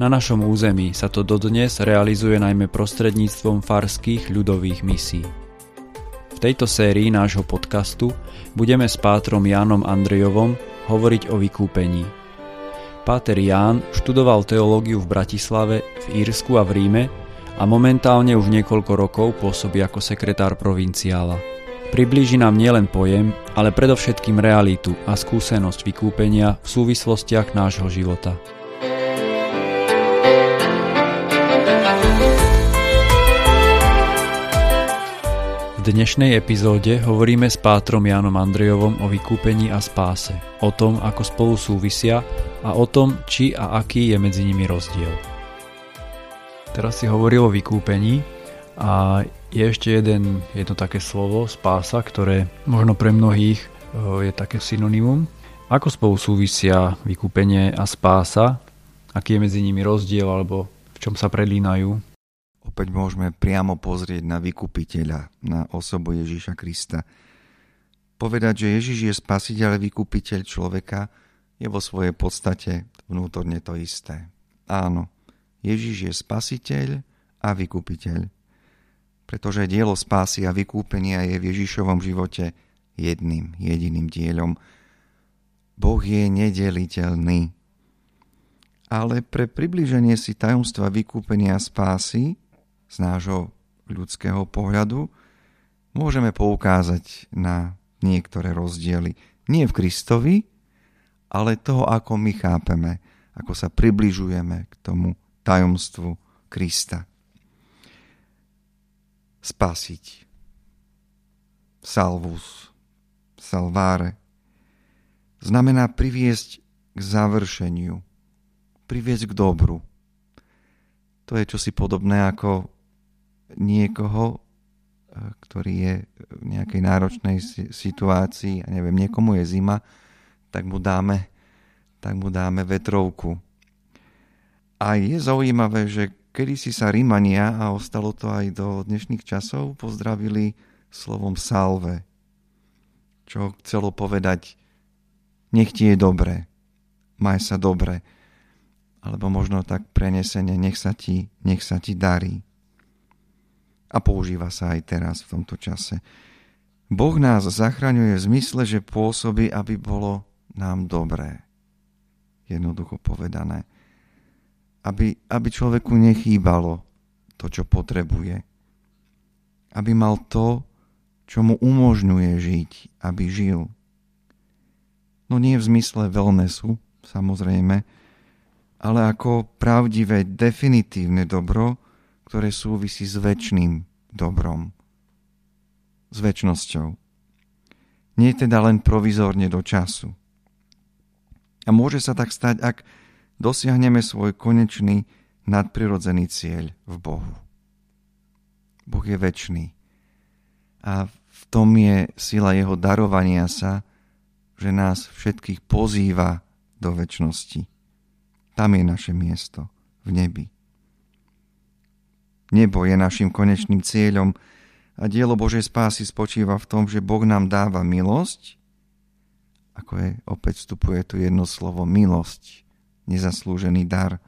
Na našom území sa to dodnes realizuje najmä prostredníctvom farských ľudových misí. V tejto sérii nášho podcastu budeme s pátrom Jánom Andrejovom hovoriť o vykúpení. Páter Ján študoval teológiu v Bratislave, v Írsku a v Ríme a momentálne už niekoľko rokov pôsobí ako sekretár provinciála. Priblíži nám nielen pojem, ale predovšetkým realitu a skúsenosť vykúpenia v súvislostiach nášho života. Dnešnej epizóde hovoríme s pátrom Jánom Andrejovom o vykúpení a spáse, o tom, ako spolu súvisia a o tom, či a aký je medzi nimi rozdiel. Teraz si hovoril o vykúpení a je ešte jeden, jedno také slovo, spása, ktoré možno pre mnohých e, je také synonymum. Ako spolu súvisia vykúpenie a spása? Aký je medzi nimi rozdiel alebo v čom sa prelínajú? Opäť môžeme priamo pozrieť na vykupiteľa, na osobu Ježíša Krista. Povedať, že Ježíš je spasiteľ vykupiteľ človeka, je vo svojej podstate vnútorne to isté. Áno, Ježíš je spasiteľ a vykupiteľ. Pretože dielo spásy a vykúpenia je v Ježíšovom živote jedným, jediným dielom. Boh je nedeliteľný. Ale pre približenie si tajomstva vykúpenia spásy z nášho ľudského pohľadu, môžeme poukázať na niektoré rozdiely. Nie v Kristovi, ale toho, ako my chápeme, ako sa približujeme k tomu tajomstvu Krista. Spasiť. Salvus. Salvare. Znamená priviesť k završeniu. Priviesť k dobru. To je čosi podobné ako niekoho, eh, ktorý je v nejakej náročnej situácii a neviem, niekomu je zima, tak mu dáme, tak mu dáme vetrovku. A je zaujímavé, že kedy si sa Rímania, a ostalo to aj do dnešných časov, pozdravili slovom salve, čo chcelo povedať nech ti je dobre, maj sa dobre, alebo možno tak prenesenie, nech sa ti, nech sa ti darí a používa sa aj teraz v tomto čase. Boh nás zachraňuje v zmysle, že pôsobí, aby bolo nám dobré. Jednoducho povedané. Aby, aby človeku nechýbalo to, čo potrebuje. Aby mal to, čo mu umožňuje žiť, aby žil. No nie v zmysle wellnessu, samozrejme, ale ako pravdivé, definitívne dobro, ktoré súvisí s väčšným dobrom, s väčšnosťou. Nie teda len provizorne do času. A môže sa tak stať, ak dosiahneme svoj konečný nadprirodzený cieľ v Bohu. Boh je väčší. A v tom je sila jeho darovania sa, že nás všetkých pozýva do väčšnosti. Tam je naše miesto, v nebi. Nebo je našim konečným cieľom a dielo Božej spásy spočíva v tom, že Boh nám dáva milosť, ako je, opäť vstupuje tu jedno slovo, milosť, nezaslúžený dar,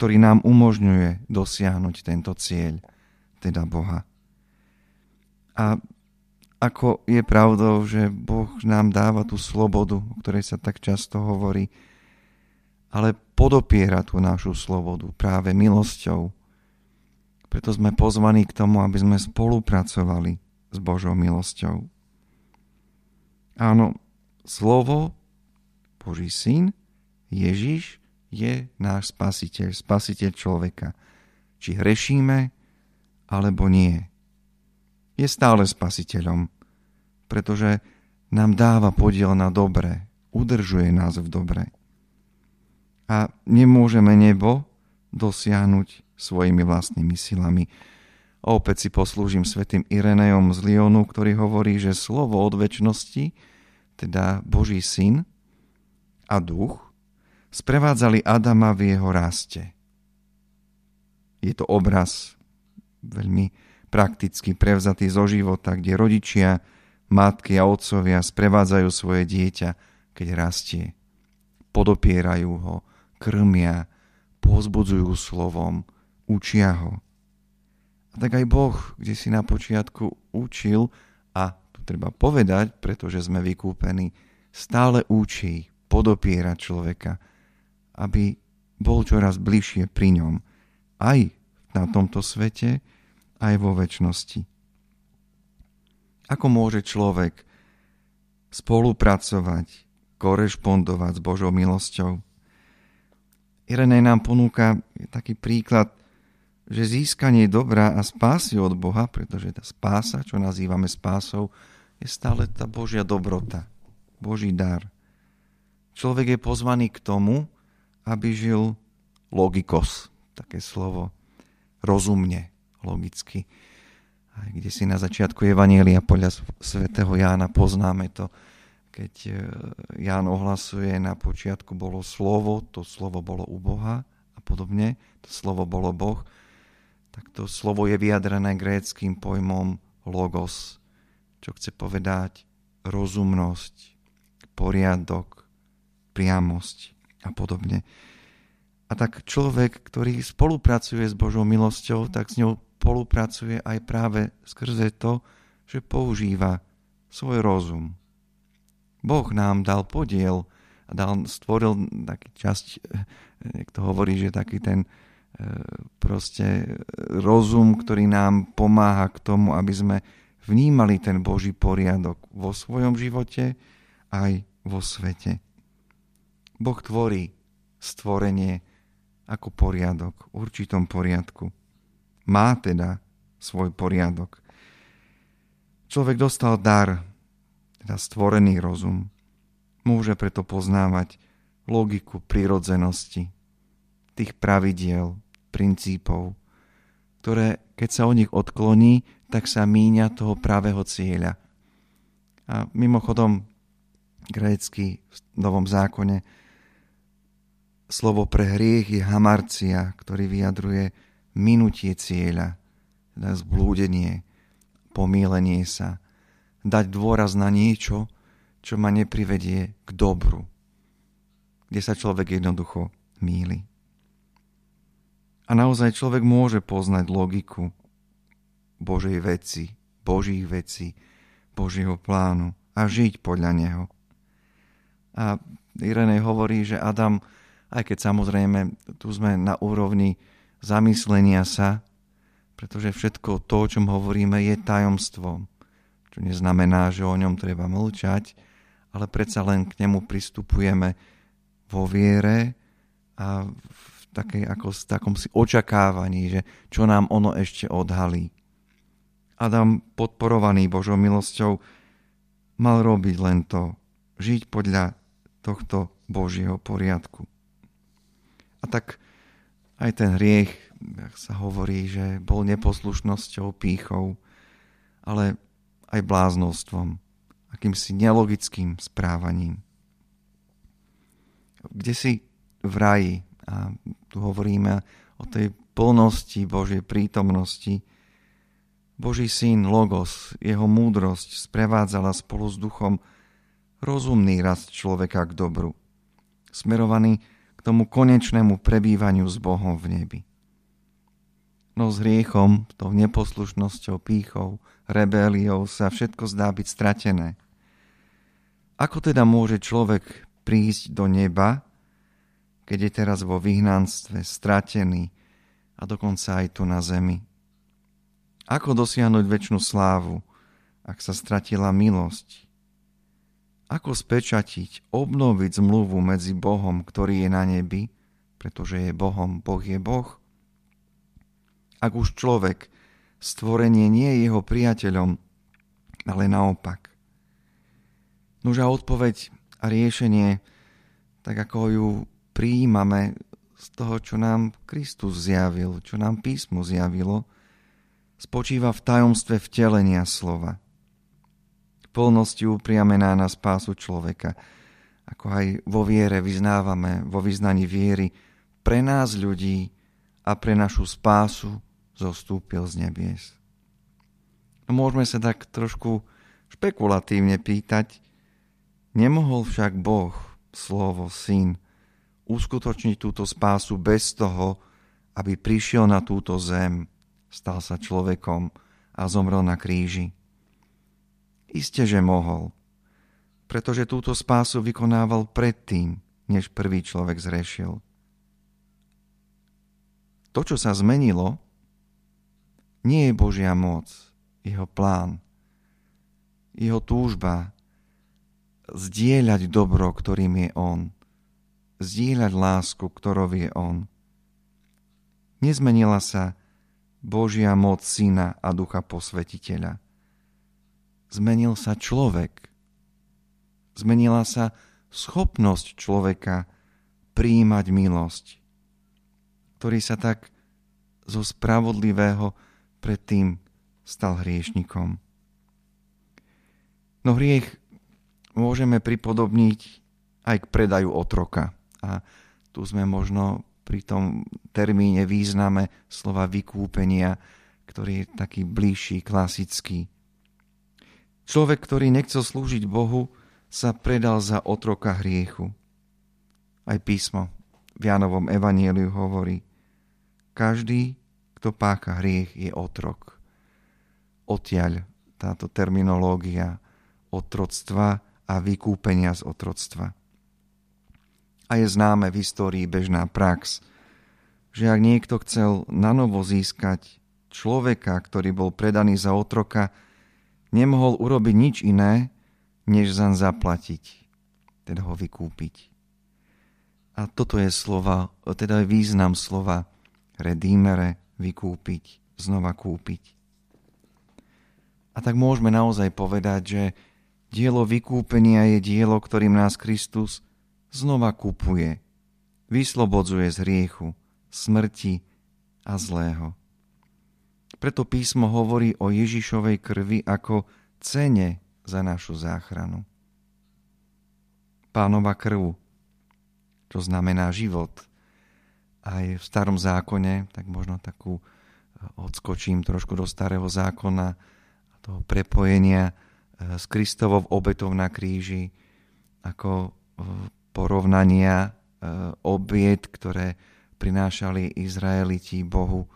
ktorý nám umožňuje dosiahnuť tento cieľ, teda Boha. A ako je pravdou, že Boh nám dáva tú slobodu, o ktorej sa tak často hovorí, ale podopiera tú našu slobodu práve milosťou, preto sme pozvaní k tomu, aby sme spolupracovali s Božou milosťou. Áno, slovo, Boží syn, Ježiš je náš spasiteľ, spasiteľ človeka. Či hrešíme, alebo nie. Je stále spasiteľom, pretože nám dáva podiel na dobre, udržuje nás v dobre. A nemôžeme nebo dosiahnuť svojimi vlastnými silami. A opäť si poslúžim svetým Irenejom z Lyonu, ktorý hovorí, že slovo od väčšnosti, teda Boží syn a duch, sprevádzali Adama v jeho raste. Je to obraz veľmi prakticky prevzatý zo života, kde rodičia, matky a otcovia sprevádzajú svoje dieťa, keď rastie. Podopierajú ho, krmia, pozbudzujú slovom, učia ho. A tak aj Boh, kde si na počiatku učil, a tu treba povedať, pretože sme vykúpení, stále učí podopierať človeka, aby bol čoraz bližšie pri ňom, aj na tomto svete, aj vo väčšnosti. Ako môže človek spolupracovať, korešpondovať s Božou milosťou? Irenej nám ponúka taký príklad, že získanie dobra a spásy od Boha, pretože tá spása, čo nazývame spásou, je stále tá Božia dobrota, Boží dar. Človek je pozvaný k tomu, aby žil logikos, také slovo, rozumne, logicky. Aj kde si na začiatku Evanielia podľa svätého Jána poznáme to, keď e, Ján ohlasuje, na počiatku bolo slovo, to slovo bolo u Boha a podobne, to slovo bolo Boh, tak to slovo je vyjadrené gréckým pojmom logos, čo chce povedať rozumnosť, poriadok, priamosť a podobne. A tak človek, ktorý spolupracuje s Božou milosťou, tak s ňou spolupracuje aj práve skrze to, že používa svoj rozum. Boh nám dal podiel a dal, stvoril taký časť, jak to hovorí, že taký ten proste rozum, ktorý nám pomáha k tomu, aby sme vnímali ten Boží poriadok vo svojom živote aj vo svete. Boh tvorí stvorenie ako poriadok, v určitom poriadku. Má teda svoj poriadok. Človek dostal dar, teda stvorený rozum. Môže preto poznávať logiku prírodzenosti, tých pravidiel, princípov, ktoré, keď sa o nich odkloní, tak sa míňa toho pravého cieľa. A mimochodom, grécky v Novom zákone slovo pre hriech je hamarcia, ktorý vyjadruje minutie cieľa, teda zblúdenie, pomílenie sa, dať dôraz na niečo, čo ma neprivedie k dobru, kde sa človek jednoducho míli. A naozaj človek môže poznať logiku Božej veci, Božích veci, Božieho plánu a žiť podľa neho. A Irene hovorí, že Adam aj keď samozrejme tu sme na úrovni zamyslenia sa, pretože všetko to, o čom hovoríme, je tajomstvom. Čo neznamená, že o ňom treba mlčať, ale predsa len k nemu pristupujeme vo viere a v takej, ako, v takom si očakávaní, že čo nám ono ešte odhalí. Adam, podporovaný Božou milosťou, mal robiť len to, žiť podľa tohto Božieho poriadku. A tak aj ten hriech, ak sa hovorí, že bol neposlušnosťou, pýchou, ale aj bláznostvom, akýmsi nelogickým správaním. Kde si v raji, a tu hovoríme o tej plnosti Božej prítomnosti, Boží syn Logos, jeho múdrosť sprevádzala spolu s duchom rozumný rast človeka k dobru, smerovaný k tomu konečnému prebývaniu s Bohom v nebi. No s hriechom, tou neposlušnosťou, pýchou, rebéliou sa všetko zdá byť stratené. Ako teda môže človek prísť do neba, keď je teraz vo vyhnanstve, stratený a dokonca aj tu na zemi? Ako dosiahnuť väčšinu slávu, ak sa stratila milosť, ako spečatiť, obnoviť zmluvu medzi Bohom, ktorý je na nebi, pretože je Bohom, Boh je Boh? Ak už človek, stvorenie nie je jeho priateľom, ale naopak. Nuž a odpoveď a riešenie, tak ako ju prijímame z toho, čo nám Kristus zjavil, čo nám písmo zjavilo, spočíva v tajomstve vtelenia slova. V plnosti upriamená na spásu človeka, ako aj vo viere vyznávame, vo vyznaní viery, pre nás ľudí a pre našu spásu zostúpil z nebies. No môžeme sa tak trošku špekulatívne pýtať, nemohol však Boh, slovo, syn, uskutočniť túto spásu bez toho, aby prišiel na túto zem, stal sa človekom a zomrel na kríži. Isté, že mohol, pretože túto spásu vykonával predtým, než prvý človek zrešil. To, čo sa zmenilo, nie je Božia moc, jeho plán, jeho túžba zdieľať dobro, ktorým je On, zdieľať lásku, ktorou je On. Nezmenila sa Božia moc Syna a Ducha Posvetiteľa. Zmenil sa človek, Zmenila sa schopnosť človeka prijímať milosť, ktorý sa tak zo spravodlivého predtým stal hriešnikom. No hriech môžeme pripodobniť aj k predaju otroka. A tu sme možno pri tom termíne význame slova vykúpenia, ktorý je taký bližší, klasický. Človek, ktorý nechcel slúžiť Bohu, sa predal za otroka hriechu. Aj písmo v Jánovom evanieliu hovorí, každý, kto pácha hriech, je otrok. Odtiaľ táto terminológia otroctva a vykúpenia z otroctva. A je známe v histórii bežná prax, že ak niekto chcel nanovo získať človeka, ktorý bol predaný za otroka, nemohol urobiť nič iné, než zaň zaplatiť, teda ho vykúpiť. A toto je slova, teda je význam slova redímere, vykúpiť, znova kúpiť. A tak môžeme naozaj povedať, že dielo vykúpenia je dielo, ktorým nás Kristus znova kupuje, vyslobodzuje z hriechu, smrti a zlého. Preto písmo hovorí o Ježišovej krvi ako cene za našu záchranu. Pánova krv, čo znamená život. Aj v starom zákone, tak možno takú eh, odskočím trošku do starého zákona, toho prepojenia eh, s Kristovou obetou na kríži, ako porovnania obiet, ktoré prinášali Izraeliti Bohu.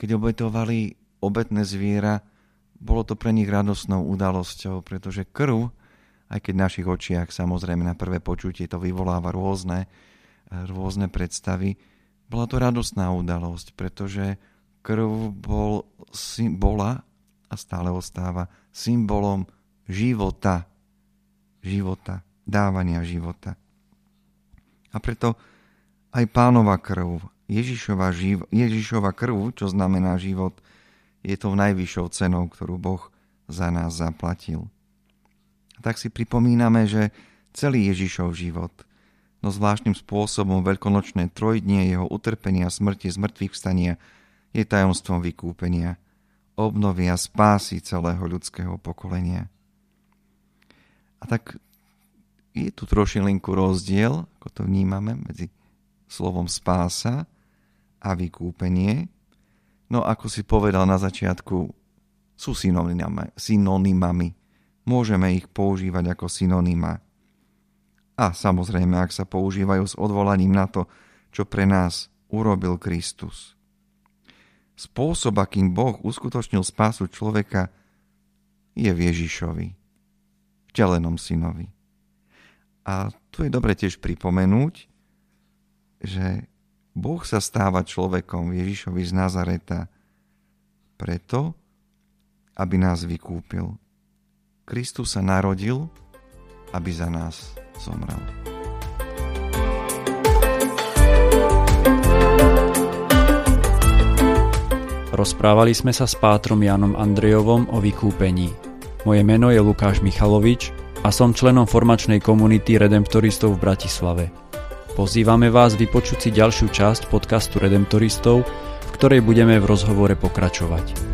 Keď obetovali obetné zviera, bolo to pre nich radosnou udalosťou, pretože krv, aj keď v našich očiach samozrejme na prvé počutie to vyvoláva rôzne, rôzne predstavy, bola to radostná udalosť, pretože krv bol, bola a stále ostáva symbolom života, života, dávania života. A preto aj pánova krv, Ježišova, živ, Ježišova krv, čo znamená život, je tou najvyššou cenou, ktorú Boh za nás zaplatil. A tak si pripomíname, že celý Ježišov život, no zvláštnym spôsobom veľkonočné trojdnie jeho utrpenia, smrti, zmrtvých vstania je tajomstvom vykúpenia, obnovy a spásy celého ľudského pokolenia. A tak je tu trošilinku rozdiel, ako to vnímame, medzi slovom spása a vykúpenie, No ako si povedal na začiatku, sú synonymami. synonymami. Môžeme ich používať ako synonyma. A samozrejme, ak sa používajú s odvolaním na to, čo pre nás urobil Kristus. Spôsob, akým Boh uskutočnil spásu človeka, je v Ježišovi, vtelenom synovi. A tu je dobre tiež pripomenúť, že Boh sa stáva človekom Ježišovi z Nazareta preto, aby nás vykúpil. Kristus sa narodil, aby za nás zomrel. Rozprávali sme sa s pátrom Janom Andrejovom o vykúpení. Moje meno je Lukáš Michalovič a som členom formačnej komunity Redemptoristov v Bratislave. Pozývame vás vypočuť si ďalšiu časť podcastu Redemptoristov, v ktorej budeme v rozhovore pokračovať.